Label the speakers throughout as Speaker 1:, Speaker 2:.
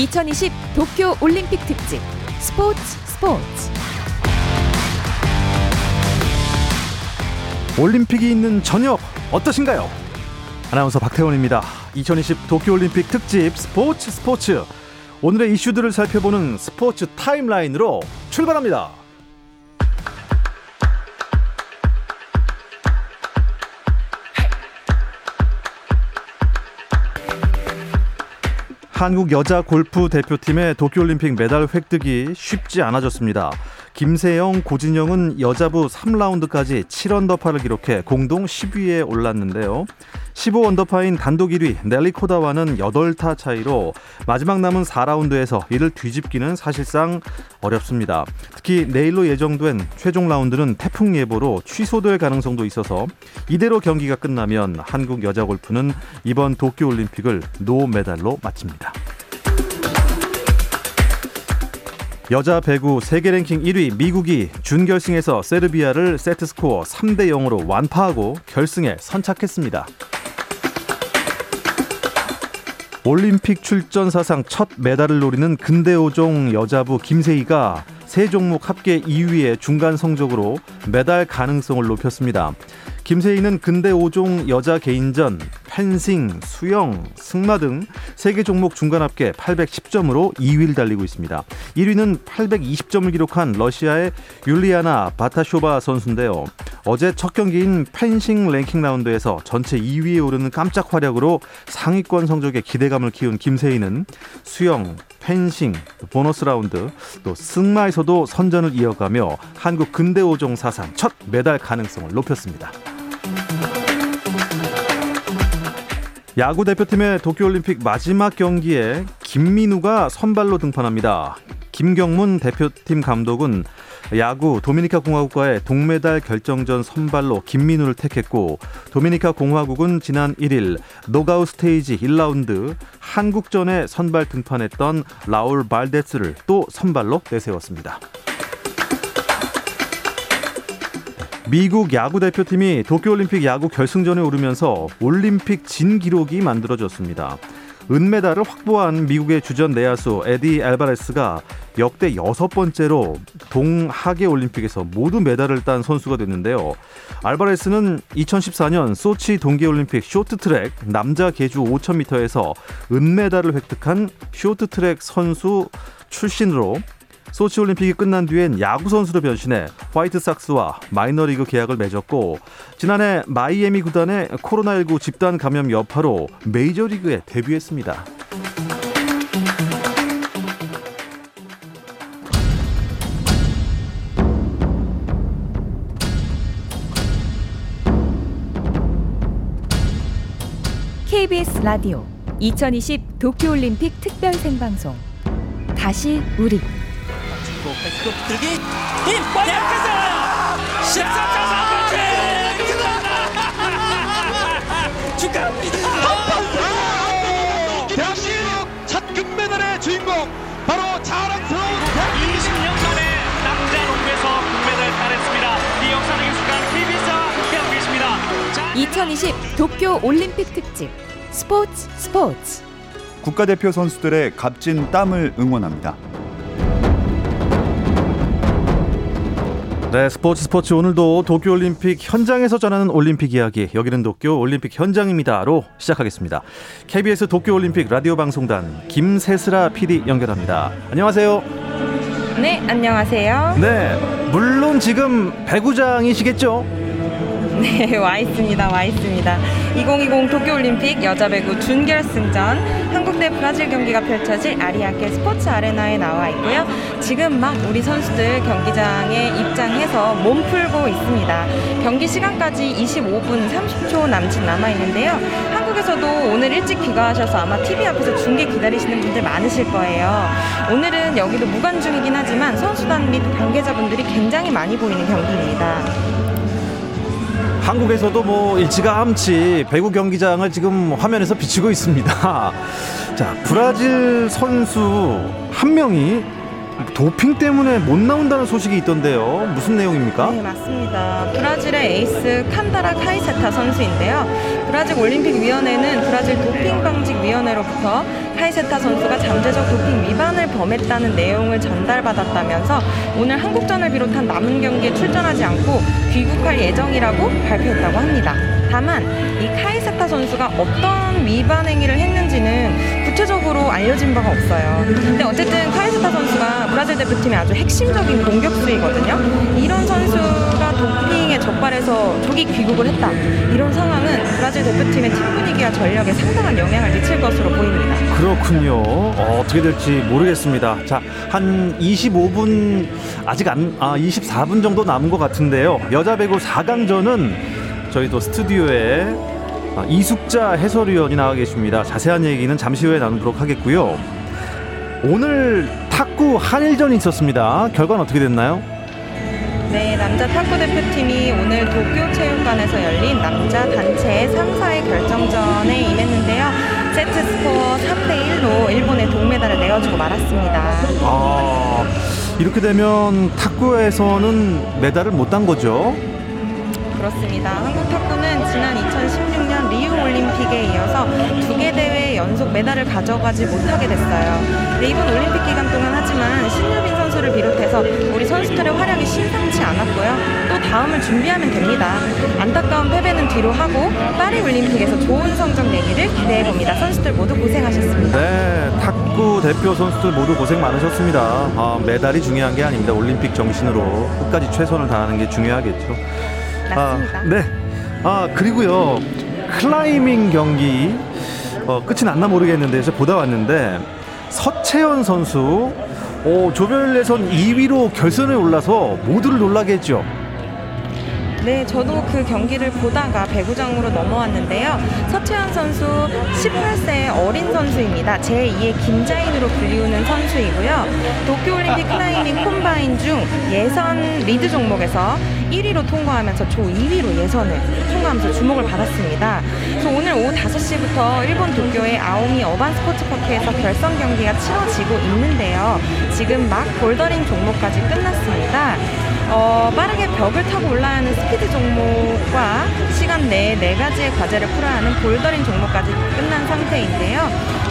Speaker 1: 2020 도쿄 올림픽 특집 스포츠 스포츠
Speaker 2: 올림픽이 있는 저녁 어떠신가요? 아나운서 박태원입니다. 2020 도쿄 올림픽 특집 스포츠 스포츠 오늘의 이슈들을 살펴보는 스포츠 타임라인으로 출발합니다. 한국 여자 골프 대표팀의 도쿄올림픽 메달 획득이 쉽지 않아졌습니다. 김세영, 고진영은 여자부 3라운드까지 7언더파를 기록해 공동 10위에 올랐는데요. 15언더파인 단독 1위 넬리 코다와는 8타 차이로 마지막 남은 4라운드에서 이를 뒤집기는 사실상 어렵습니다. 특히 내일로 예정된 최종 라운드는 태풍 예보로 취소될 가능성도 있어서 이대로 경기가 끝나면 한국 여자 골프는 이번 도쿄올림픽을 노메달로 마칩니다. 여자 배구 세계 랭킹 1위 미국이 준결승에서 세르비아를 세트스코어 3대 0으로 완파하고 결승에 선착했습니다. 올림픽 출전 사상 첫 메달을 노리는 근대오종 여자부 김세희가 세 종목 합계 2위의 중간 성적으로 메달 가능성을 높였습니다. 김세희는 근대 5종 여자 개인전, 펜싱, 수영, 승마 등 세 개 종목 중간 합계 810점으로 2위를 달리고 있습니다. 1위는 820점을 기록한 러시아의 울리아나 바타쇼바 선수인데요. 어제 첫 경기인 펜싱 랭킹 라운드에서 전체 2위에 오르는 깜짝 활약으로 상위권 성적에 기대감을 키운 김세희는 수영, 펜싱, 보너스 라운드, 또 승마에서도 선전을 이어가며 한국 근대 5종 사상 첫 메달 가능성을 높였습니다. 야구 대표팀의 도쿄올림픽 마지막 경기에 김민우가 선발로 등판합니다. 김경문 대표팀 감독은 야구 도미니카 공화국과의 동메달 결정전 선발로 김민우를 택했고 도미니카 공화국은 지난 1일 노가우 스테이지 1라운드 한국전에 선발 등판했던 라울 발데스를 또 선발로 내세웠습니다. 미국 야구 대표팀이 도쿄올림픽 야구 결승전에 오르면서 올림픽 진 기록이 만들어졌습니다. 은메달을 확보한 미국의 주전 내야수 에디 알바레스가 역대 여섯 번째로 동하계 올림픽에서 모두 메달을 딴 선수가 됐는데요. 알바레스는 2014년 소치 동계올림픽 쇼트트랙 남자 계주 5000m에서 은메달을 획득한 쇼트트랙 선수 출신으로 소치 올림픽이 끝난 뒤엔 야구 선수로 변신해 화이트삭스와 마이너리그 계약을 맺었고 지난해 마이애미 구단의 코로나19 집단 감염 여파로 메이저리그에 데뷔했습니다.
Speaker 1: 라디오 2020 도쿄올림픽 특별 생방송 다시 우리
Speaker 3: 또 백스톱 들기? 힘 약해서 14점 축하합니다
Speaker 4: 대한민국 첫 금메달의 주인공 바로 자랑스러운
Speaker 5: 20년 만에 남자 농구에서 금메달 따냈습니다. 이 역사적인 순간 TV에서 함께하고 계십니다. 자,
Speaker 1: 2020 도쿄 올림픽 특집. 스포츠 스포츠.
Speaker 6: 국가대표 선수들의 값진 땀을 응원합니다.
Speaker 2: 네, 스포츠 스포츠 오늘도 도쿄올림픽 현장에서 전하는 올림픽 이야기 여기는 도쿄 올림픽 현장입니다로 시작하겠습니다. KBS 도쿄올림픽 라디오 방송단 김세슬아 PD 연결합니다. 안녕하세요.
Speaker 7: 네, 안녕하세요.
Speaker 2: 네, 물론 지금 배구장이시겠죠?
Speaker 7: 네, 와 있습니다. 와 있습니다. 2020 도쿄올림픽 여자 배구 준결승전 한국 대 브라질 경기가 펼쳐질 아리아케 스포츠 아레나에 나와 있고요. 지금 막 우리 선수들 경기장에 입장해서 몸 풀고 있습니다. 경기 시간까지 25분 30초 남짓 남아 있는데요. 한국에서도 오늘 일찍 귀가하셔서 아마 TV 앞에서 중계 기다리시는 분들 많으실 거예요. 오늘은 여기도 무관중이긴 하지만 선수단 및 관계자분들이 굉장히 많이 보이는 경기입니다.
Speaker 2: 한국에서도 뭐 일찌감치 배구 경기장을 지금 화면에서 비치고 있습니다. 자, 브라질 선수 한 명이 도핑 때문에 못 나온다는 소식이 있던데요. 무슨 내용입니까?
Speaker 7: 네, 맞습니다. 브라질의 에이스 칸다라 카이세타 선수인데요. 브라질 올림픽 위원회는 브라질 도핑 방직 위원회로부터 카이세타 선수가 잠재적 도핑 위반을 범했다는 내용을 전달받았다면서 오늘 한국전을 비롯한 남은 경기에 출전하지 않고 귀국할 예정이라고 발표했다고 합니다. 다만 이 카이세타 선수가 어떤 위반 행위를 했는지는 구체적으로 알려진 바가 없어요. 근데 어쨌든 카이세타 선수가 브라질 대표팀의 아주 핵심적인 공격수이거든요. 이런 선수가 도핑에 적발해서 조기 귀국을 했다. 이런 상황은 브라질 대표팀의 팀 분위기와 전력에 상당한 영향을 미칠 것으로 보입니다.
Speaker 2: 그렇군요. 어, 떻게 될지 모르겠습니다. 자, 한 25분 아직 안, 아 24분 정도 남은 것 같은데요. 여자 배구 4강전은 저희도 스튜디오에 아, 이숙자 해설위원이 나와 계십니다. 자세한 얘기는 잠시 후에 나누도록 하겠고요. 오늘 탁구 한일전이 있었습니다. 결과는 어떻게 됐나요?
Speaker 7: 네, 남자 탁구 대표팀이 오늘 도쿄 체육관에서 열린 남자 단체 3, 4의 결정전에 임했는데요. 세트 스코어 3대 1로 일본의 동메달을 내어주고 말았습니다.
Speaker 2: 아, 이렇게 되면 탁구에서는 메달을 못 딴 거죠?
Speaker 7: 그렇습니다. 한국 탁구는 지난 2016년 리우 올림픽에 이어서 두 개 대회 연속 메달을 가져가지 못하게 됐어요. 네, 이번 올림픽 기간 동안 하지만 신유빈 선수를 비롯해서 우리 선수들의 활약이 심상치 않았고요. 또 다음을 준비하면 됩니다. 안타까운 패배는 뒤로 하고 파리 올림픽에서 좋은 성적 내기를 기대해 봅니다. 선수들 모두 고생하셨습니다.
Speaker 2: 네, 탁구 대표 선수들 모두 고생 많으셨습니다. 아, 메달이 중요한 게 아닙니다. 올림픽 정신으로 끝까지 최선을 다하는 게 중요하겠죠.
Speaker 7: 맞습니다.
Speaker 2: 아, 네. 아 그리고요 클라이밍 경기 어, 끝이 났나 모르겠는데 제가 보다 왔는데 서채현 선수 어, 조별 예선 2위로 결선에 올라서 모두를 놀라게 했죠.
Speaker 7: 네, 저도 그 경기를 보다가 배구장으로 넘어왔는데요. 서채현 선수 18세의 어린 선수입니다. 제2의 김자인으로 불리우는 선수이고요. 도쿄올림픽 클라이밍 콤바인 중 예선 리드 종목에서 1위로 통과하면서 조 2위로 예선을 통과하면서 주목을 받았습니다. 그래서 오늘 오후 5시부터 일본 도쿄의 아오미 어반 스포츠파크에서 결선 경기가 치러지고 있는데요. 지금 막 볼더링 종목까지 끝났습니다. 어, 빠르게 벽을 타고 올라야 하는 스피드 종목과 시간 내에 네 가지의 과제를 풀어야 하는 볼더링 종목까지 끝난 상태인데요.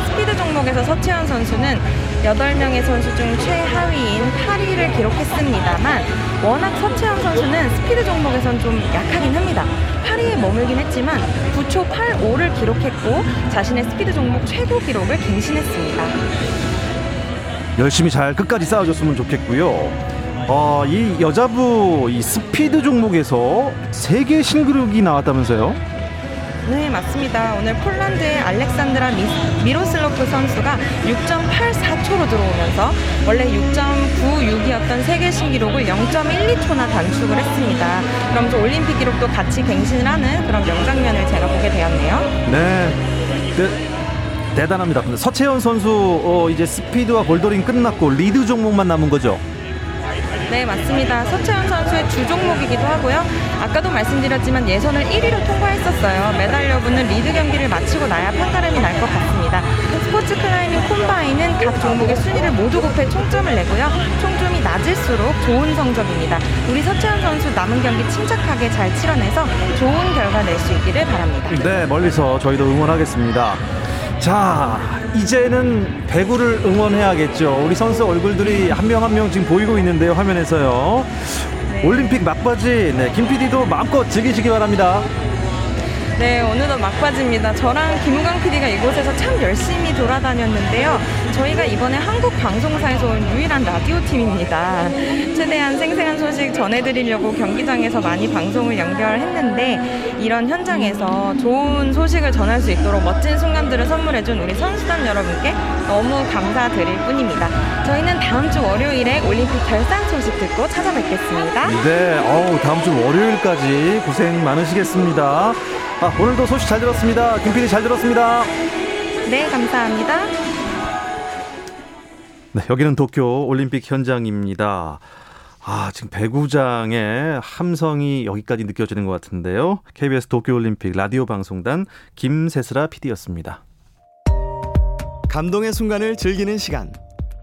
Speaker 7: 스피드 종목에서 서채현 선수는 8명의 선수 중 최하위인 8위를 기록했습니다만 워낙 서채현 선수는 스피드 종목에선 좀 약하긴 합니다. 8위에 머물긴 했지만 9초 85를 기록했고 자신의 스피드 종목 최고 기록을 갱신했습니다.
Speaker 2: 열심히 잘 끝까지 싸워줬으면 좋겠고요. 어, 이 여자부 이 스피드 종목에서 세계 신기록이 나왔다면서요?
Speaker 7: 네, 맞습니다. 오늘 폴란드의 알렉산드라 미, 미로슬로프 선수가 6.84초로 들어오면서 원래 6.96이었던 세계 신기록을 0.12초나 단축을 했습니다. 그러면서 올림픽 기록도 같이 갱신을 하는 그런 명장면을 제가 보게 되었네요.
Speaker 2: 네. 네. 대단합니다. 서채현 선수 어, 이제 스피드와 볼더링 끝났고 리드 종목만 남은 거죠?
Speaker 7: 네, 맞습니다. 서채연 선수의 주 종목이기도 하고요. 아까도 말씀드렸지만 예선을 1위로 통과했었어요. 메달 여부는 리드 경기를 마치고 나야 판가름이 날 것 같습니다. 스포츠 클라이밍 콤바인은 각 종목의 순위를 모두 곱해 총점을 내고요. 총점이 낮을수록 좋은 성적입니다. 우리 서채연 선수 남은 경기 침착하게 잘 치러내서 좋은 결과 낼 수 있기를 바랍니다.
Speaker 2: 네, 멀리서 저희도 응원하겠습니다. 자, 이제는 배구를 응원해야겠죠. 우리 선수 얼굴들이 한명 한 명 지금 보이고 있는데요, 화면에서요. 올림픽 막바지, 네, 김 PD도 마음껏 즐기시기 바랍니다.
Speaker 7: 네, 어느덧 막바지입니다. 저랑 김우강 PD가 이곳에서 참 열심히 돌아다녔는데요. 저희가 이번에 한국 방송사에서 온 유일한 라디오 팀입니다. 최대한 생생한 소식 전해드리려고 경기장에서 많이 방송을 연결했는데 이런 현장에서 좋은 소식을 전할 수 있도록 멋진 순간들을 선물해준 우리 선수단 여러분께 너무 감사드릴 뿐입니다. 저희는 다음 주 월요일에 올림픽 결산 소식 듣고 찾아뵙겠습니다.
Speaker 2: 네, 어우, 다음 주 월요일까지 고생 많으시겠습니다. 아, 오늘도 소식 잘 들었습니다. 김 PD 잘 들었습니다.
Speaker 7: 네, 감사합니다.
Speaker 2: 네, 여기는 도쿄 올림픽 현장입니다. 아, 지금 배구장의 함성이 여기까지 느껴지는 것 같은데요. KBS 도쿄 올림픽 라디오 방송단 김세슬아 PD였습니다.
Speaker 8: 감동의 순간을 즐기는 시간.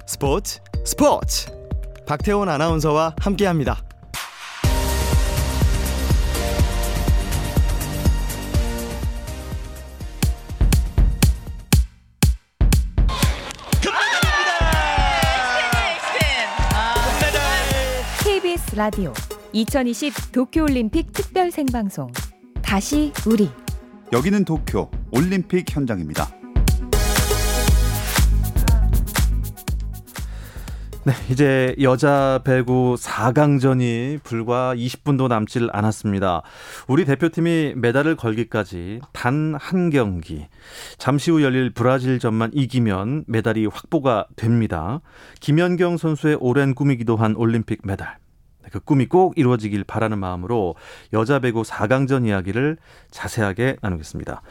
Speaker 8: 스포츠 스포츠. 박태원 아나운서와 함께합니다.
Speaker 1: 라디오 2020 도쿄올림픽 특별 생방송 다시 우리
Speaker 6: 여기는 도쿄 올림픽 현장입니다.
Speaker 2: 네, 이제 여자 배구 4강전이 불과 20분도 남질 않았습니다. 우리 대표팀이 메달을 걸기까지 단 한 경기. 잠시 후 열릴 브라질전만 이기면 메달이 확보가 됩니다. 김연경 선수의 오랜 꿈이기도 한 올림픽 메달. 그 꿈이 꼭 이루어지길 바라는 마음으로 여자 배구 4강전 이야기를 자세하게 나누겠습니다.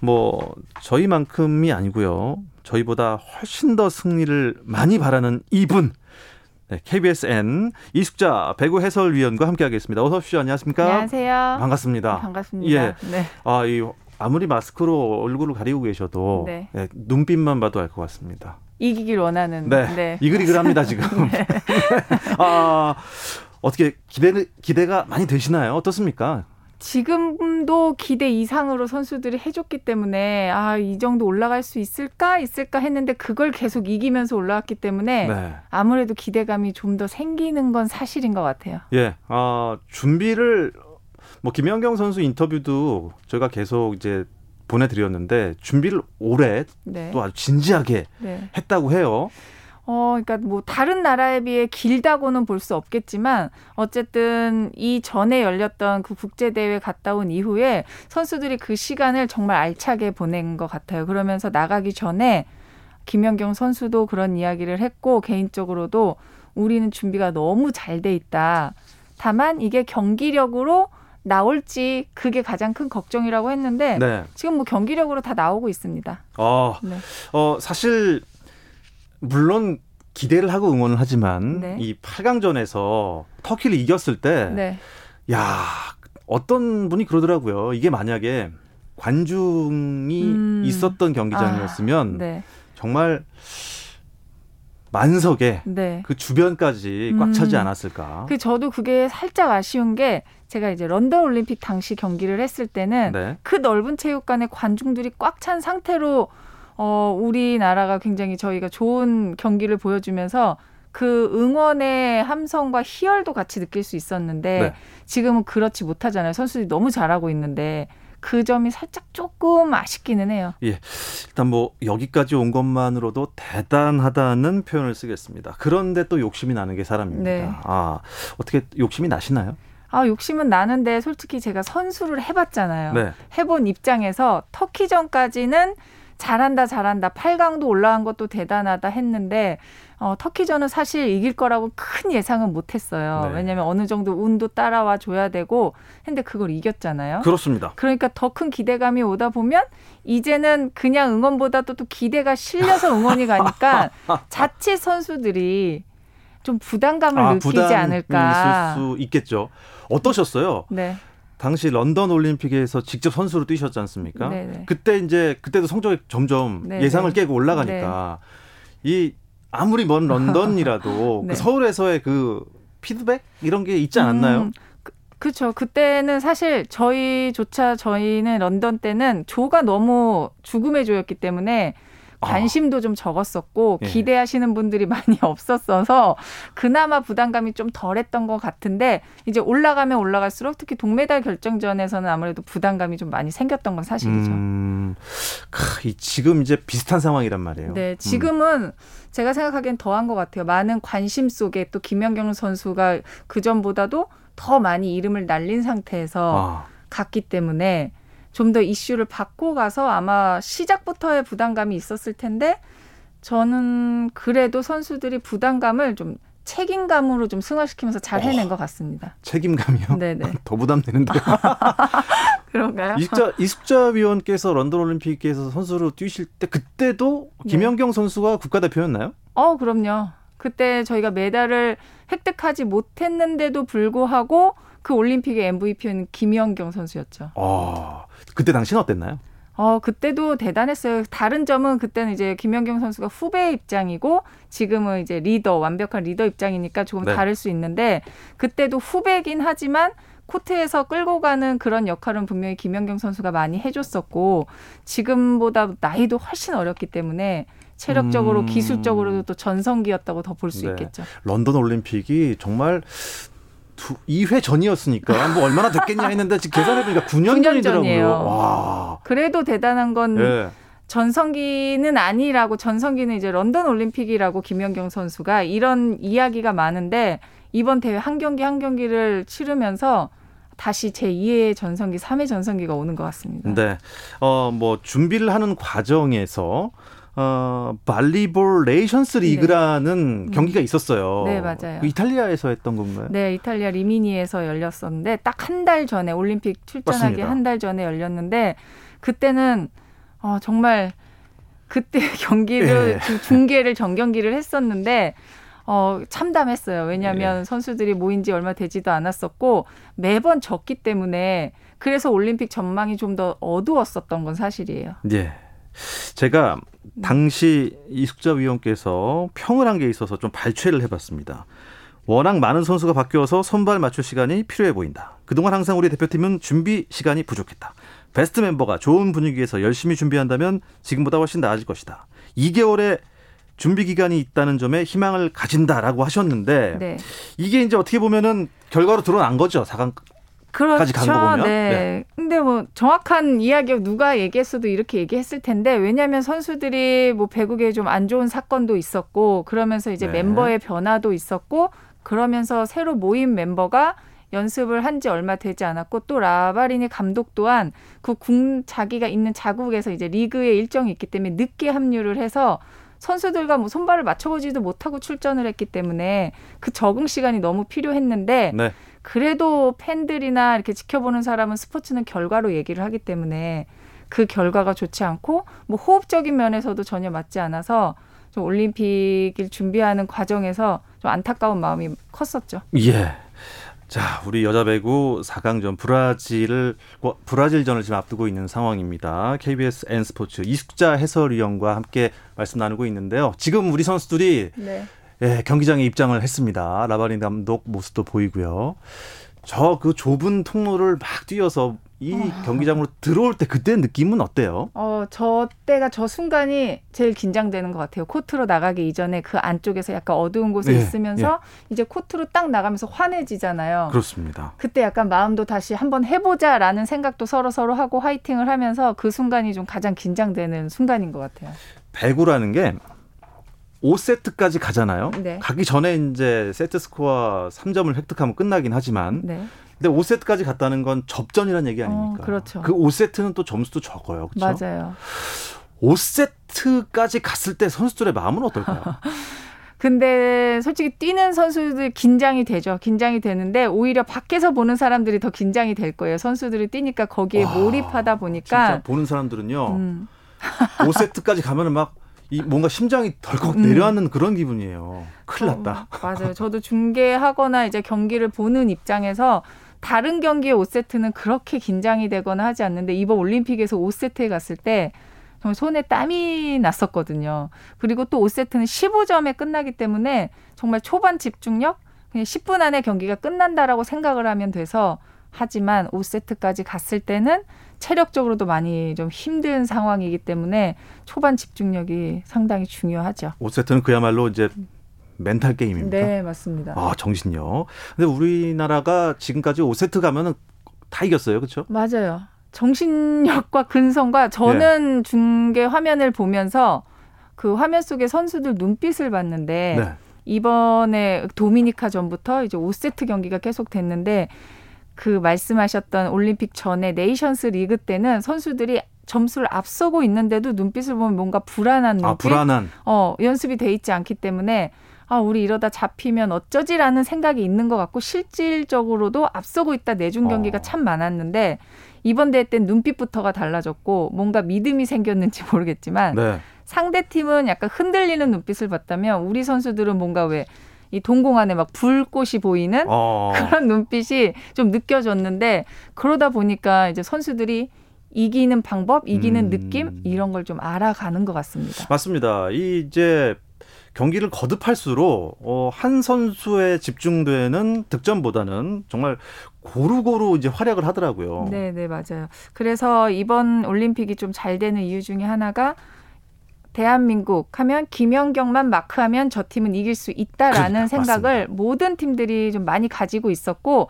Speaker 2: 뭐 저희만큼이 아니고요. 저희보다 훨씬 더 승리를 많이 바라는 이분. 네, KBSN 이숙자 배구 해설위원과 함께하겠습니다. 어서 오십시오. 안녕하십니까?
Speaker 9: 안녕하세요.
Speaker 2: 반갑습니다.
Speaker 9: 반갑습니다.
Speaker 2: 예.
Speaker 9: 네.
Speaker 2: 아, 이 아무리 마스크로 얼굴을 가리고 계셔도
Speaker 9: 네.
Speaker 2: 예, 눈빛만 봐도 알 것 같습니다.
Speaker 9: 이기길 원하는.
Speaker 2: 네, 이글이글합니다 지금. 아 어떻게 기대 기대가 많이 되시나요? 어떻습니까?
Speaker 9: 지금도 기대 이상으로 선수들이 해줬기 때문에 아 이 정도 올라갈 수 있을까 있을까 했는데 그걸 계속 이기면서 올라왔기 때문에
Speaker 2: 네.
Speaker 9: 아무래도 기대감이 좀 더 생기는 건 사실인 것 같아요.
Speaker 2: 예, 아 준비를 뭐 김연경 선수 인터뷰도 저희가 계속 이제 보내드렸는데 준비를 오래
Speaker 9: 네.
Speaker 2: 또 아주 진지하게
Speaker 9: 네.
Speaker 2: 했다고 해요.
Speaker 9: 어, 그러니까 뭐 다른 나라에 비해 길다고는 볼 수 없겠지만 어쨌든 이 전에 열렸던 그 국제 대회 갔다 온 이후에 선수들이 그 시간을 정말 알차게 보낸 것 같아요. 그러면서 나가기 전에 김연경 선수도 그런 이야기를 했고 개인적으로도 우리는 준비가 너무 잘 돼 있다. 다만 이게 경기력으로 나올지 그게 가장 큰 걱정이라고 했는데
Speaker 2: 네.
Speaker 9: 지금 뭐 경기력으로 다 나오고 있습니다.
Speaker 2: 어,
Speaker 9: 네.
Speaker 2: 어 사실 물론 기대를 하고 응원을 하지만
Speaker 9: 네.
Speaker 2: 이 8강전에서 터키를 이겼을 때
Speaker 9: 네.
Speaker 2: 야, 어떤 분이 그러더라고요. 이게 만약에 관중이
Speaker 9: 음.
Speaker 2: 있었던 경기장이었으면
Speaker 9: 아, 네.
Speaker 2: 정말 만석에
Speaker 9: 네.
Speaker 2: 그 주변까지 꽉 차지
Speaker 9: 음.
Speaker 2: 않았을까.
Speaker 9: 그 저도 그게 살짝 아쉬운 게 제가 이제 런던 올림픽 당시 경기를 했을 때는
Speaker 2: 네.
Speaker 9: 그 넓은 체육관에 관중들이 꽉 찬 상태로 어 우리나라가 굉장히 저희가 좋은 경기를 보여주면서 그 응원의 함성과 희열도 같이 느낄 수 있었는데
Speaker 2: 네.
Speaker 9: 지금은 그렇지 못하잖아요. 선수들이 너무 잘하고 있는데 그 점이 살짝 조금 아쉽기는 해요.
Speaker 2: 예. 일단 뭐 여기까지 온 것만으로도 대단하다는 표현을 쓰겠습니다. 그런데 또 욕심이 나는 게 사람입니다.
Speaker 9: 네.
Speaker 2: 아, 어떻게 욕심이 나시나요?
Speaker 9: 아, 욕심은 나는데 솔직히 제가 선수를 해봤잖아요.
Speaker 2: 네.
Speaker 9: 해본 입장에서 터키전까지는 잘한다, 잘한다. 8강도 올라간 것도 대단하다 했는데, 어, 터키전은 사실 이길 거라고 큰 예상은 못 했어요.
Speaker 2: 네.
Speaker 9: 왜냐면 어느 정도 운도 따라와 줘야 되고, 근데 그걸 이겼잖아요.
Speaker 2: 그렇습니다.
Speaker 9: 그러니까 더 큰 기대감이 오다 보면 이제는 그냥 응원보다도 또 기대가 실려서 응원이 가니까 자칫 선수들이 좀 부담감을
Speaker 2: 아,
Speaker 9: 느끼지
Speaker 2: 부담이
Speaker 9: 않을까.
Speaker 2: 있을 수 있겠죠. 어떠셨어요?
Speaker 9: 네.
Speaker 2: 당시 런던 올림픽에서 직접 선수로 뛰셨지 않습니까?
Speaker 9: 네네.
Speaker 2: 그때 이제 그때도 성적이 점점
Speaker 9: 네네.
Speaker 2: 예상을 깨고 올라가니까 이 아무리 먼 런던이라도
Speaker 9: 네.
Speaker 2: 그 서울에서의 그 피드백 이런 게 있지 않았나요?
Speaker 9: 음, 그, 그렇죠. 그때는 사실 저희조차 저희는 런던 때는 조가 너무 죽음의 조였기 때문에 관심도 좀 적었었고
Speaker 2: 아. 예.
Speaker 9: 기대하시는 분들이 많이 없었어서 그나마 부담감이 좀 덜했던 것 같은데 이제 올라가면 올라갈수록 특히 동메달 결정전에서는 아무래도 부담감이 좀 많이 생겼던 건 사실이죠.
Speaker 2: 음, 크, 이 지금 이제 비슷한 상황이란 말이에요.
Speaker 9: 네,
Speaker 2: 음.
Speaker 9: 지금은 제가 생각하기엔 더한 것 같아요. 많은 관심 속에 또 김연경 선수가 그 전보다도 더 많이 이름을 날린 상태에서
Speaker 2: 아,
Speaker 9: 갔기 때문에 좀 더 이슈를 받고 가서 아마 시작부터의 부담감이 있었을 텐데 저는 그래도 선수들이 부담감을 좀 책임감으로 좀 승화시키면서 잘 해낸 것 같습니다.
Speaker 2: 책임감이요?
Speaker 9: 네네.
Speaker 2: 더 부담되는데요.
Speaker 9: 그런가요?
Speaker 2: 이숙자, 이숙자 위원께서 런던 올림픽에서 선수로 뛰실 때 그때도
Speaker 9: 네.
Speaker 2: 김연경 선수가 국가대표였나요?
Speaker 9: 어, 그럼요. 그때 저희가 메달을 획득하지 못했는데도 불구하고 그 올림픽의 MVP는 김연경 선수였죠.
Speaker 2: 어, 그때 당시는 어땠나요?
Speaker 9: 어, 그때도 대단했어요. 다른 점은 그때는 이제 김연경 선수가 후배 입장이고 지금은 이제 리더, 완벽한 리더 입장이니까 조금
Speaker 2: 네.
Speaker 9: 다를 수 있는데 그때도 후배긴 하지만 코트에서 끌고 가는 그런 역할은 분명히 김연경 선수가 많이 해줬었고 지금보다 나이도 훨씬 어렸기 때문에 체력적으로
Speaker 2: 음.
Speaker 9: 기술적으로도 또 전성기였다고 더 볼수
Speaker 2: 네.
Speaker 9: 있겠죠.
Speaker 2: 런던 올림픽이 정말 두, 2회 전이었으니까 뭐 얼마나 됐겠냐 했는데 지금 계산해보니까 9년,
Speaker 9: 9년
Speaker 2: 전이더라고요. 와.
Speaker 9: 그래도 대단한 건
Speaker 2: 예.
Speaker 9: 전성기는 아니라고 전성기는 이제 런던 올림픽이라고 김연경 선수가 이런 이야기가 많은데 이번 대회 한 경기 한 경기를 치르면서 다시 제2의 전성기, 3의 전성기가 오는 것 같습니다.
Speaker 2: 네. 어, 뭐, 준비를 하는 과정에서, 어, 발리볼 네이션스 리그라는 경기가 있었어요.
Speaker 9: 네, 맞아요.
Speaker 2: 그 이탈리아에서 했던 건가요?
Speaker 9: 네, 이탈리아 리미니에서 열렸었는데 딱 한 달 전에 올림픽 출전하기. 한 달 전에 열렸는데 그때는 어, 정말 그때 경기를
Speaker 2: 예.
Speaker 9: 그 중계를 전 경기를 했었는데 어, 참담했어요. 왜냐하면
Speaker 2: 예.
Speaker 9: 선수들이 모인 지 얼마 되지도 않았었고 매번 졌기 때문에 그래서 올림픽 전망이 좀 더 어두웠었던 건 사실이에요.
Speaker 2: 예. 제가 당시 이숙자 위원께서 평을 한 게 있어서 좀 발췌를 해봤습니다. 워낙 많은 선수가 바뀌어서 선발 맞출 시간이 필요해 보인다. 그동안 항상 우리 대표팀은 준비 시간이 부족했다. 베스트 멤버가 좋은 분위기에서 열심히 준비한다면 지금보다 훨씬 나아질 것이다. 2개월의 준비 기간이 있다는 점에 희망을 가진다라고 하셨는데
Speaker 9: 네.
Speaker 2: 이게 이제 어떻게 보면은 결과로 드러난 거죠. 4강
Speaker 9: 그렇죠. 네.
Speaker 2: 네.
Speaker 9: 근데 뭐 정확한 이야기 누가 얘기했어도 이렇게 얘기했을 텐데 왜냐하면 선수들이 뭐 배구계에 좀 안 좋은 사건도 있었고 그러면서 이제
Speaker 2: 네.
Speaker 9: 멤버의 변화도 있었고 그러면서 새로 모인 멤버가 연습을 한 지 얼마 되지 않았고 또 라바리니 감독 또한 그 국 자기가 있는 자국에서 이제 리그에 일정이 있기 때문에 늦게 합류를 해서 선수들과 뭐 손발을 맞춰보지도 못하고 출전을 했기 때문에 그 적응 시간이 너무 필요했는데
Speaker 2: 네.
Speaker 9: 그래도 팬들이나 이렇게 지켜보는 사람은 스포츠는 결과로 얘기를 하기 때문에 그 결과가 좋지 않고 뭐 호흡적인 면에서도 전혀 맞지 않아서 좀 올림픽을 준비하는 과정에서 좀 안타까운 마음이 컸었죠.
Speaker 2: 예. 자, 우리 여자 배구 4강전 브라질을 뭐, 브라질전을 지금 앞두고 있는 상황입니다. KBS N 스포츠 이숙자 해설위원과 함께 말씀 나누고 있는데요. 지금 우리 선수들이
Speaker 9: 네.
Speaker 2: 예, 경기장에 입장을 했습니다. 라바린 감독 모습도 보이고요. 저 그 좁은 통로를 막 뛰어서 이 경기장으로 들어올 때 그때 느낌은 어때요?
Speaker 9: 어, 저 때가 저 순간이 제일 긴장되는 것 같아요. 코트로 나가기 이전에 그 안쪽에서 약간 어두운 곳에
Speaker 2: 예,
Speaker 9: 있으면서 이제 코트로 딱 나가면서 환해지잖아요.
Speaker 2: 그렇습니다.
Speaker 9: 그때 약간 마음도 다시 한번 해보자라는 생각도 서로 서로 하고 화이팅을 하면서 그 순간이 좀 가장 긴장되는 순간인 것 같아요.
Speaker 2: 배구라는 게 5세트까지 가잖아요.
Speaker 9: 네.
Speaker 2: 가기 전에 이제 세트 스코어 3점을 획득하면 끝나긴 하지만
Speaker 9: 네.
Speaker 2: 근데 5세트까지 갔다는 건 접전이라는 얘기 아닙니까?
Speaker 9: 어, 그렇죠.
Speaker 2: 그 5세트는 또 점수도 적어요. 그렇죠?
Speaker 9: 맞아요.
Speaker 2: 5세트까지 갔을 때 선수들의 마음은 어떨까요?
Speaker 9: 근데 솔직히 뛰는 선수들 긴장이 되죠. 긴장이 되는데 오히려 밖에서 보는 사람들이 더 긴장이 될 거예요. 선수들이 뛰니까 거기에
Speaker 2: 와,
Speaker 9: 몰입하다
Speaker 2: 진짜
Speaker 9: 보니까
Speaker 2: 보는 사람들은요.
Speaker 9: 음,
Speaker 2: 5세트까지 가면은 막 이 뭔가 심장이 덜컥
Speaker 9: 음.
Speaker 2: 내려앉는 그런 기분이에요. 큰일 났다.
Speaker 9: 어, 맞아요. 저도 중계하거나 이제 경기를 보는 입장에서 다른 경기의 5세트는 그렇게 긴장이 되거나 하지 않는데 이번 올림픽에서 5세트에 갔을 때 정말 손에 땀이 났었거든요. 그리고 또 5세트는 15점에 끝나기 때문에 정말 초반 집중력 그냥 10분 안에 경기가 끝난다라고 생각을 하면 돼서 하지만 5세트까지 갔을 때는 체력적으로도 많이 좀 힘든 상황이기 때문에 초반 집중력이 상당히 중요하죠.
Speaker 2: 5세트는 그야말로 이제 멘탈 게임입니다.
Speaker 9: 네, 맞습니다.
Speaker 2: 아, 정신력. 근데 우리나라가 지금까지 5세트 가면은 다 이겼어요. 그렇죠?
Speaker 9: 맞아요. 정신력과 근성과 저는 중계 화면을 보면서 그 화면 속에 선수들 눈빛을 봤는데
Speaker 2: 네.
Speaker 9: 이번에 도미니카 전부터 이제 5세트 경기가 계속 됐는데 그 말씀하셨던 올림픽 전에 네이션스 리그 때는 선수들이 점수를 앞서고 있는데도 눈빛을 보면 뭔가 불안한 눈빛,
Speaker 2: 아, 불안한.
Speaker 9: 어, 연습이 돼 있지 않기 때문에 아, 우리 이러다 잡히면 어쩌지라는 생각이 있는 것 같고 실질적으로도 앞서고 있다 내준 경기가
Speaker 2: 어.
Speaker 9: 참 많았는데 이번 대회 땐 눈빛부터가 달라졌고 뭔가 믿음이 생겼는지 모르겠지만
Speaker 2: 네.
Speaker 9: 상대 팀은 약간 흔들리는 눈빛을 봤다면 우리 선수들은 뭔가 왜 이 동공 안에 막 불꽃이 보이는
Speaker 2: 어.
Speaker 9: 그런 눈빛이 좀 느껴졌는데 그러다 보니까 이제 선수들이 이기는 방법, 이기는
Speaker 2: 음.
Speaker 9: 느낌 이런 걸 좀 알아가는 것 같습니다.
Speaker 2: 맞습니다. 이 이제 경기를 거듭할수록 어, 한 선수에 집중되는 득점보다는 정말 고루고루 이제 활약을 하더라고요.
Speaker 9: 네, 네, 맞아요. 그래서 이번 올림픽이 좀 잘 되는 이유 중에 하나가 대한민국 하면 김연경만 마크하면 저 팀은 이길 수 있다라는
Speaker 2: 그러니까,
Speaker 9: 생각을
Speaker 2: 맞습니다.
Speaker 9: 모든 팀들이 좀 많이 가지고 있었고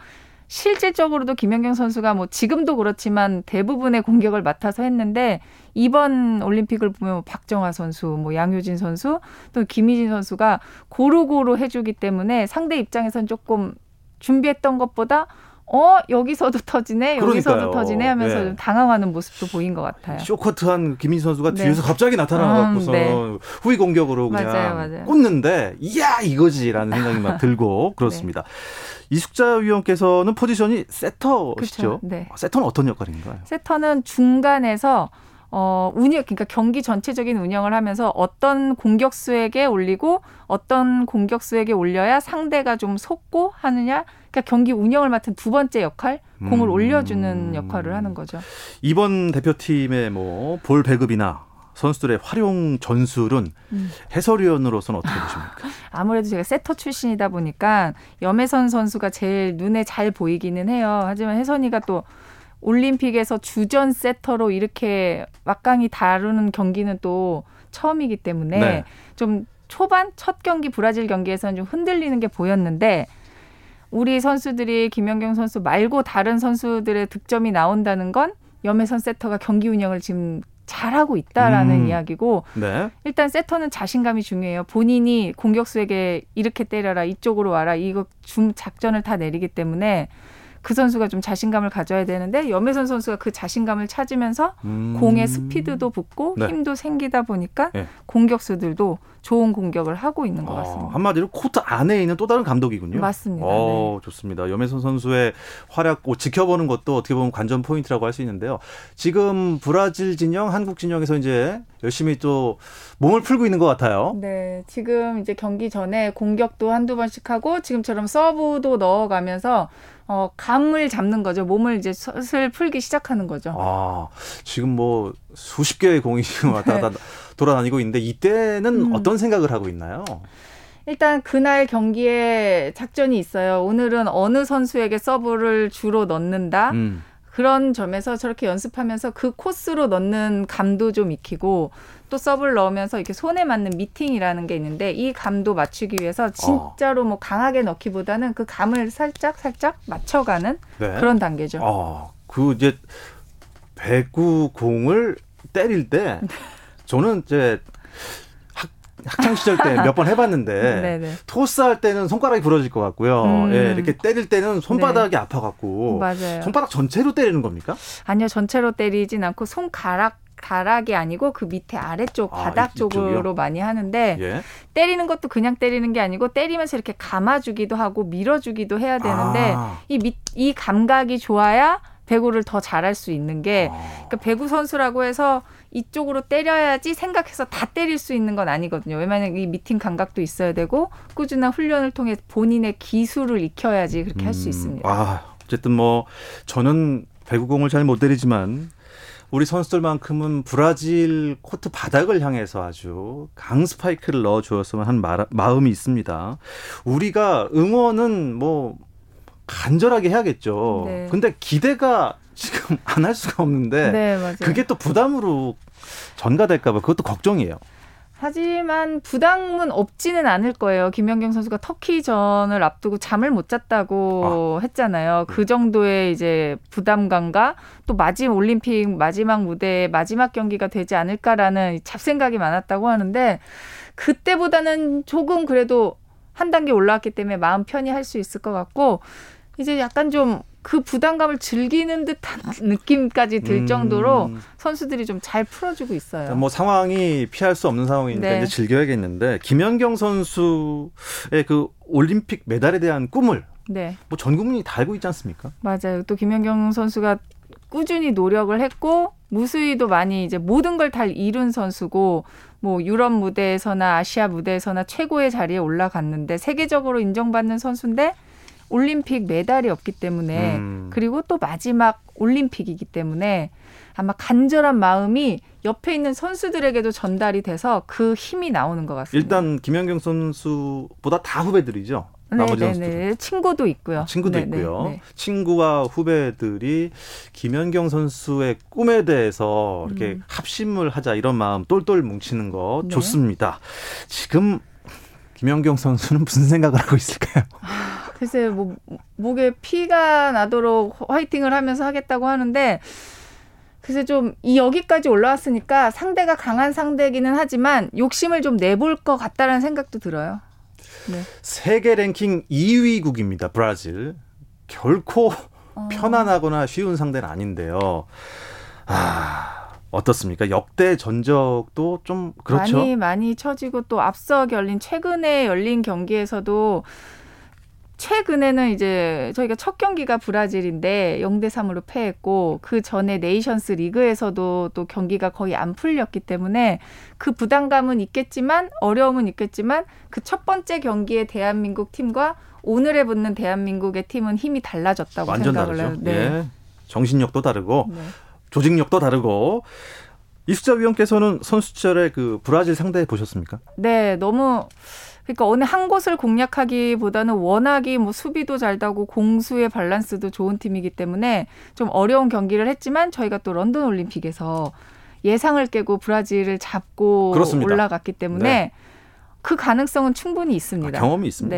Speaker 9: 실질적으로도 김연경 선수가 뭐 지금도 그렇지만 대부분의 공격을 맡아서 했는데 이번 올림픽을 보면 뭐 박정아 선수, 뭐 양효진 선수, 또 김희진 선수가 고루고루 해주기 때문에 상대 입장에선 조금 준비했던 것보다 어 여기서도 터지네 여기서도
Speaker 2: 그러니까요.
Speaker 9: 터지네 하면서
Speaker 2: 네.
Speaker 9: 좀 당황하는 모습도 보인 것 같아요.
Speaker 2: 쇼커트한 김민지 선수가
Speaker 9: 네.
Speaker 2: 뒤에서 갑자기 나타나갖고서
Speaker 9: 음, 네.
Speaker 2: 후위 공격으로 그냥
Speaker 9: 맞아요, 맞아요.
Speaker 2: 꽂는데 이야 이거지라는 생각이 막 들고 그렇습니다. 이숙자 위원께서는 포지션이 세터시죠?
Speaker 9: 그쵸, 네.
Speaker 2: 세터는 어떤 역할인가요?
Speaker 9: 세터는 중간에서 어, 운영, 그러니까 경기 전체적인 운영을 하면서 어떤 공격수에게 올리고 어떤 공격수에게 올려야 상대가 좀 속고 하느냐. 그러니까 경기 운영을 맡은 두 번째 역할, 공을
Speaker 2: 음.
Speaker 9: 올려주는 역할을 하는 거죠.
Speaker 2: 이번 대표팀의 뭐 볼 배급이나 선수들의 활용 전술은
Speaker 9: 음.
Speaker 2: 해설위원으로서는 어떻게 보십니까?
Speaker 9: 아무래도 제가 세터 출신이다 보니까 염혜선 선수가 제일 눈에 잘 보이기는 해요. 하지만 혜선이가 또 올림픽에서 주전 세터로 이렇게 막강히 다루는 경기는 또 처음이기 때문에
Speaker 2: 네.
Speaker 9: 좀 초반 첫 경기 브라질 경기에서는 좀 흔들리는 게 보였는데 우리 선수들이 김연경 선수 말고 다른 선수들의 득점이 나온다는 건 염혜선 세터가 경기 운영을 지금 잘하고 있다라는
Speaker 2: 음.
Speaker 9: 이야기고
Speaker 2: 네.
Speaker 9: 일단 세터는 자신감이 중요해요. 본인이 공격수에게 이렇게 때려라, 이쪽으로 와라, 이거 중 작전을 다 내리기 때문에 그 선수가 좀 자신감을 가져야 되는데 염혜선 선수가 그 자신감을 찾으면서
Speaker 2: 음.
Speaker 9: 공의 스피드도 붙고
Speaker 2: 네.
Speaker 9: 힘도 생기다 보니까
Speaker 2: 네.
Speaker 9: 공격수들도 좋은 공격을 하고 있는 것
Speaker 2: 어,
Speaker 9: 같습니다.
Speaker 2: 한마디로 코트 안에 있는 또 다른 감독이군요.
Speaker 9: 맞습니다.
Speaker 2: 어, 좋습니다. 염혜선 선수의 활약을 지켜보는 것도 어떻게 보면 관전 포인트라고 할 수 있는데요. 지금 브라질 진영, 한국 진영에서 이제 열심히 또 몸을 풀고 있는 것 같아요.
Speaker 9: 네, 지금 이제 경기 전에 공격도 한두 번씩 하고 지금처럼 서브도 넣어가면서 어, 감을 잡는 거죠. 몸을 이제 슬슬 풀기 시작하는 거죠.
Speaker 2: 아, 지금 뭐 수십 개의 공이 지금 왔다 갔다
Speaker 9: 네.
Speaker 2: 돌아다니고 있는데 이때는
Speaker 9: 음.
Speaker 2: 어떤 생각을 하고 있나요?
Speaker 9: 일단 그날 경기에 작전이 있어요. 오늘은 어느 선수에게 서브를 주로 넣는다.
Speaker 2: 음.
Speaker 9: 그런 점에서 저렇게 연습하면서 그 코스로 넣는 감도 좀 익히고 또 서브를 넣으면서 이렇게 손에 맞는 미팅이라는 게 있는데 이 감도 맞추기 위해서 진짜로 뭐 강하게 넣기보다는 그 감을 살짝 살짝 맞춰가는
Speaker 2: 네.
Speaker 9: 그런 단계죠.
Speaker 2: 아, 그 이제 배구 공을 때릴 때 저는 이제 학, 학창 시절 때 몇 번 해봤는데
Speaker 9: 네네.
Speaker 2: 토스할 때는 손가락이 부러질 것 같고요.
Speaker 9: 음.
Speaker 2: 예, 이렇게 때릴 때는 손바닥이 아파갖고
Speaker 9: 맞아요.
Speaker 2: 손바닥 전체로 때리는 겁니까?
Speaker 9: 아니요, 전체로 때리진 않고 손가락 가락이 아니고 그 밑에 아래쪽
Speaker 2: 아,
Speaker 9: 바닥
Speaker 2: 이- 이쪽이요?
Speaker 9: 쪽으로 많이 하는데
Speaker 2: 예.
Speaker 9: 때리는 것도 그냥 때리는 게 아니고 때리면서 이렇게 감아주기도 하고 밀어주기도 해야 되는데
Speaker 2: 아.
Speaker 9: 이, 밑, 이 감각이 좋아야 배구를 더 잘할 수 있는 게
Speaker 2: 아.
Speaker 9: 그러니까 배구 선수라고 해서 이쪽으로 때려야지 생각해서 다 때릴 수 있는 건 아니거든요. 왜냐하면 이 미팅 감각도 있어야 되고 꾸준한 훈련을 통해 본인의 기술을 익혀야지 그렇게 할수
Speaker 2: 음,
Speaker 9: 있습니다.
Speaker 2: 아, 어쨌든 뭐 저는 배구공을 잘 못 때리지만 우리 선수들만큼은 브라질 코트 바닥을 향해서 아주 강 스파이크를 넣어 주었으면 하는 마, 마음이 있습니다. 우리가 응원은 뭐 간절하게 해야겠죠.
Speaker 9: 네.
Speaker 2: 근데 기대가 지금 안 할 수가 없는데
Speaker 9: 네.
Speaker 2: 그게 또 부담으로 전가될까 봐 그것도 걱정이에요.
Speaker 9: 하지만 부담은 없지는 않을 거예요. 김연경 선수가 터키전을 앞두고 잠을 못 잤다고 했잖아요. 그 정도의 이제 부담감과 또 마지막 올림픽 마지막 무대 마지막 경기가 되지 않을까라는 잡생각이 많았다고 하는데 그때보다는 조금 그래도 한 단계 올라왔기 때문에 마음 편히 할 수 있을 것 같고 이제 약간 좀 그 부담감을 즐기는 듯한 느낌까지 들
Speaker 2: 음.
Speaker 9: 정도로 선수들이 좀 잘 풀어주고 있어요.
Speaker 2: 뭐 상황이 피할 수 없는 상황이니까
Speaker 9: 네.
Speaker 2: 이제 즐겨야겠는데 김연경 선수의 그 올림픽 메달에 대한 꿈을
Speaker 9: 네.
Speaker 2: 뭐 전 국민이 다 알고 있지 않습니까?
Speaker 9: 맞아요. 또 김연경 선수가 꾸준히 노력을 했고 무수히도 많이 이제 모든 걸 다 이룬 선수고 뭐 유럽 무대에서나 아시아 무대에서나 최고의 자리에 올라갔는데 세계적으로 인정받는 선수인데 올림픽 메달이 없기 때문에
Speaker 2: 음.
Speaker 9: 그리고 또 마지막 올림픽이기 때문에 아마 간절한 마음이 옆에 있는 선수들에게도 전달이 돼서 그 힘이 나오는 것 같습니다.
Speaker 2: 일단 김연경 선수보다 다 후배들이죠. 나머지
Speaker 9: 네,
Speaker 2: 선수들.
Speaker 9: 네, 친구도 있고요.
Speaker 2: 친구도
Speaker 9: 네, 네,
Speaker 2: 있고요.
Speaker 9: 네.
Speaker 2: 친구와 후배들이 김연경 선수의 꿈에 대해서 이렇게
Speaker 9: 음.
Speaker 2: 합심을 하자 이런 마음 똘똘 뭉치는 거
Speaker 9: 네.
Speaker 2: 좋습니다. 지금 김연경 선수는 무슨 생각을 하고 있을까요?
Speaker 9: 글쎄 뭐 목에 피가 나도록 화이팅을 하면서 하겠다고 하는데 글쎄 좀이 여기까지 올라왔으니까 상대가 강한 상대기는 하지만 욕심을 좀 내볼 것 같다라는 생각도 들어요. 네.
Speaker 2: 세계 랭킹 2위국입니다. 브라질. 결코
Speaker 9: 어.
Speaker 2: 편안하거나 쉬운 상대는 아닌데요. 아, 어떻습니까? 역대 전적도 좀 그렇죠.
Speaker 9: 많이 많이 처지고 또 앞서 열린 최근에 열린 경기에서도 최근에는 이제 저희가 첫 경기가 브라질인데 0대 3으로 패했고 그 전에 네이션스 리그에서도 또 경기가 거의 안 풀렸기 때문에 그 부담감은 있겠지만 어려움은 있겠지만 그 첫 번째 경기의 대한민국 팀과 오늘에 붙는 대한민국의 팀은 힘이 달라졌다고
Speaker 2: 완전
Speaker 9: 생각을
Speaker 2: 다르죠.
Speaker 9: 해요. 네.
Speaker 2: 예. 정신력도 다르고
Speaker 9: 네.
Speaker 2: 조직력도 다르고 이숙자 위원께서는 선수 시절에 그 브라질 상대 보셨습니까?
Speaker 9: 네, 너무 그러니까 어느 한 곳을 공략하기보다는 워낙이 뭐 수비도 잘 되고 공수의 밸런스도 좋은 팀이기 때문에 좀 어려운 경기를 했지만 저희가 또 런던 올림픽에서 예상을 깨고 브라질을 잡고
Speaker 2: 그렇습니다.
Speaker 9: 올라갔기 때문에
Speaker 2: 네.
Speaker 9: 그 가능성은 충분히 있습니다.
Speaker 2: 아, 경험이 있습니다.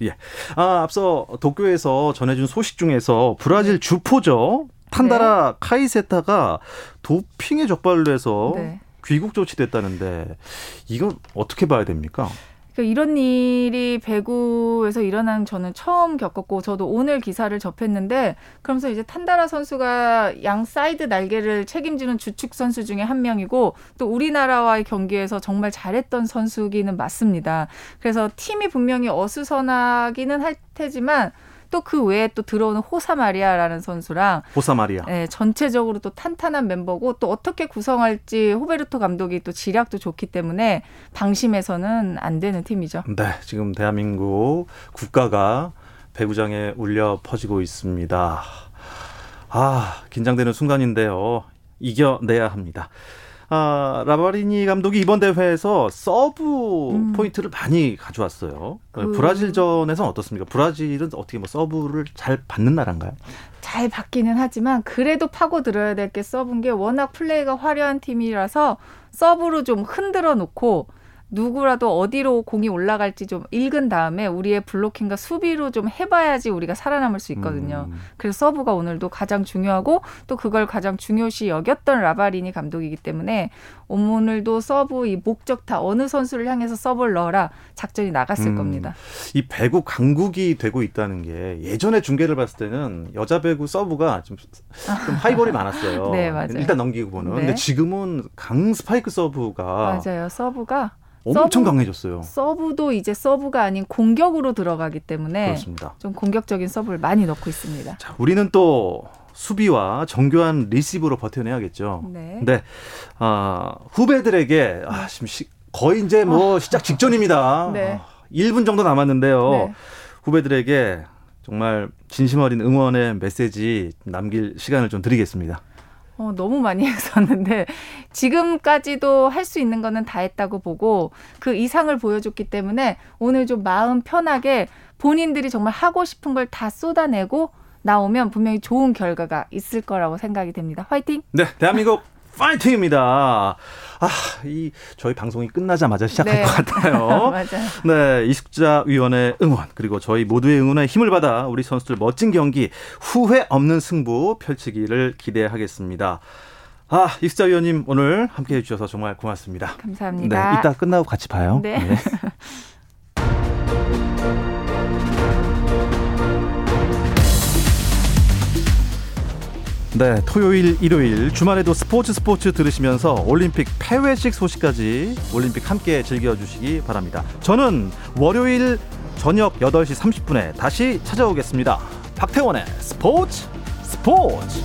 Speaker 9: 네.
Speaker 2: 예. 아, 앞서 도쿄에서 전해준 소식 중에서 브라질 주포죠. 탄다라 카이세타가 도핑에 적발을 해서
Speaker 9: 네.
Speaker 2: 귀국 조치됐다는데 이건 어떻게 봐야 됩니까?
Speaker 9: 그러니까 이런 일이 배구에서 일어나는 저는 처음 겪었고 저도 오늘 기사를 접했는데 그러면서 이제 탄다라 선수가 양 사이드 날개를 책임지는 주축 선수 중에 한 명이고 또 우리나라와의 경기에서 정말 잘했던 선수기는 맞습니다. 그래서 팀이 분명히 어수선하기는 할 테지만 또 그 외에 또 들어오는 호사 마리아라는 선수랑
Speaker 2: 호사 마리아.
Speaker 9: 네, 전체적으로 또 탄탄한 멤버고 또 어떻게 구성할지 호베르토 감독이 또 지략도 좋기 때문에 방심해서는 안 되는 팀이죠.
Speaker 2: 네, 지금 대한민국 국가가 배구장에 울려 퍼지고 있습니다. 아, 긴장되는 순간인데요. 이겨내야 합니다. 아, 라바리니 감독이 이번 대회에서 서브
Speaker 9: 음.
Speaker 2: 포인트를 많이 가져왔어요.
Speaker 9: 그-
Speaker 2: 브라질전에서는 어떻습니까? 브라질은 어떻게 뭐 서브를 잘 받는 나라인가요?
Speaker 9: 잘 받기는 하지만 그래도 파고 들어야 될 게 서브인 게 워낙 플레이가 화려한 팀이라서 서브로 좀 흔들어 놓고 누구라도 어디로 공이 올라갈지 좀 읽은 다음에 우리의 블로킹과 수비로 좀 해봐야지 우리가 살아남을 수 있거든요.
Speaker 2: 음.
Speaker 9: 그래서 서브가 오늘도 가장 중요하고 또 그걸 가장 중요시 여겼던 라바리니 감독이기 때문에 오늘도 서브 이 목적타 어느 선수를 향해서 서브를 넣어라 작전이 나갔을
Speaker 2: 음.
Speaker 9: 겁니다.
Speaker 2: 이 배구 강국이 되고 있다는 게 예전에 중계를 봤을 때는 여자 배구 서브가 좀, 좀 high ball이 많았어요.
Speaker 9: 네, 맞아요.
Speaker 2: 일단 넘기고 보는.
Speaker 9: 네.
Speaker 2: 근데 지금은 강 스파이크 서브가
Speaker 9: 맞아요. 서브가
Speaker 2: 엄청
Speaker 9: 서브-
Speaker 2: 강해졌어요.
Speaker 9: 서브도 이제 서브가 아닌 공격으로 들어가기 때문에
Speaker 2: 그렇습니다.
Speaker 9: 좀 공격적인 서브를 많이 넣고 있습니다.
Speaker 2: 자, 우리는 또 수비와 정교한 리시브로 버텨내야겠죠.
Speaker 9: 네.
Speaker 2: 네. 아, 후배들에게 아, 지금 시- 거의 이제 뭐 시작 직전입니다.
Speaker 9: 아. 네.
Speaker 2: 아, 1분 정도 남았는데요.
Speaker 9: 네.
Speaker 2: 후배들에게 정말 진심 어린 응원의 메시지 남길 시간을 좀 드리겠습니다.
Speaker 9: 어, 너무 많이 했었는데 지금까지도 할 수 있는 거는 다 했다고 보고 그 이상을 보여줬기 때문에 오늘 좀 마음 편하게 본인들이 정말 하고 싶은 걸 다 쏟아내고 나오면 분명히 좋은 결과가 있을 거라고 생각이 됩니다. 화이팅!
Speaker 2: 네, 대한민국 파이팅입니다. 아, 이 저희 방송이 끝나자마자 시작할
Speaker 9: 네.
Speaker 2: 것
Speaker 9: 같아요.
Speaker 2: 네, 이숙자 위원의 응원 그리고 저희 모두의 응원에 힘을 받아 우리 선수들 멋진 경기 후회 없는 승부 펼치기를 기대하겠습니다. 아, 이숙자 위원님 오늘 함께 해 주셔서 정말 고맙습니다.
Speaker 9: 감사합니다.
Speaker 2: 네, 이따 끝나고 같이 봐요.
Speaker 9: 네.
Speaker 2: 네, 토요일, 일요일 주말에도 스포츠 스포츠 들으시면서 올림픽 폐회식 소식까지 올림픽 함께 즐겨주시기 바랍니다. 저는 월요일 저녁 8시 30분에 다시 찾아오겠습니다. 박태원의 스포츠 스포츠.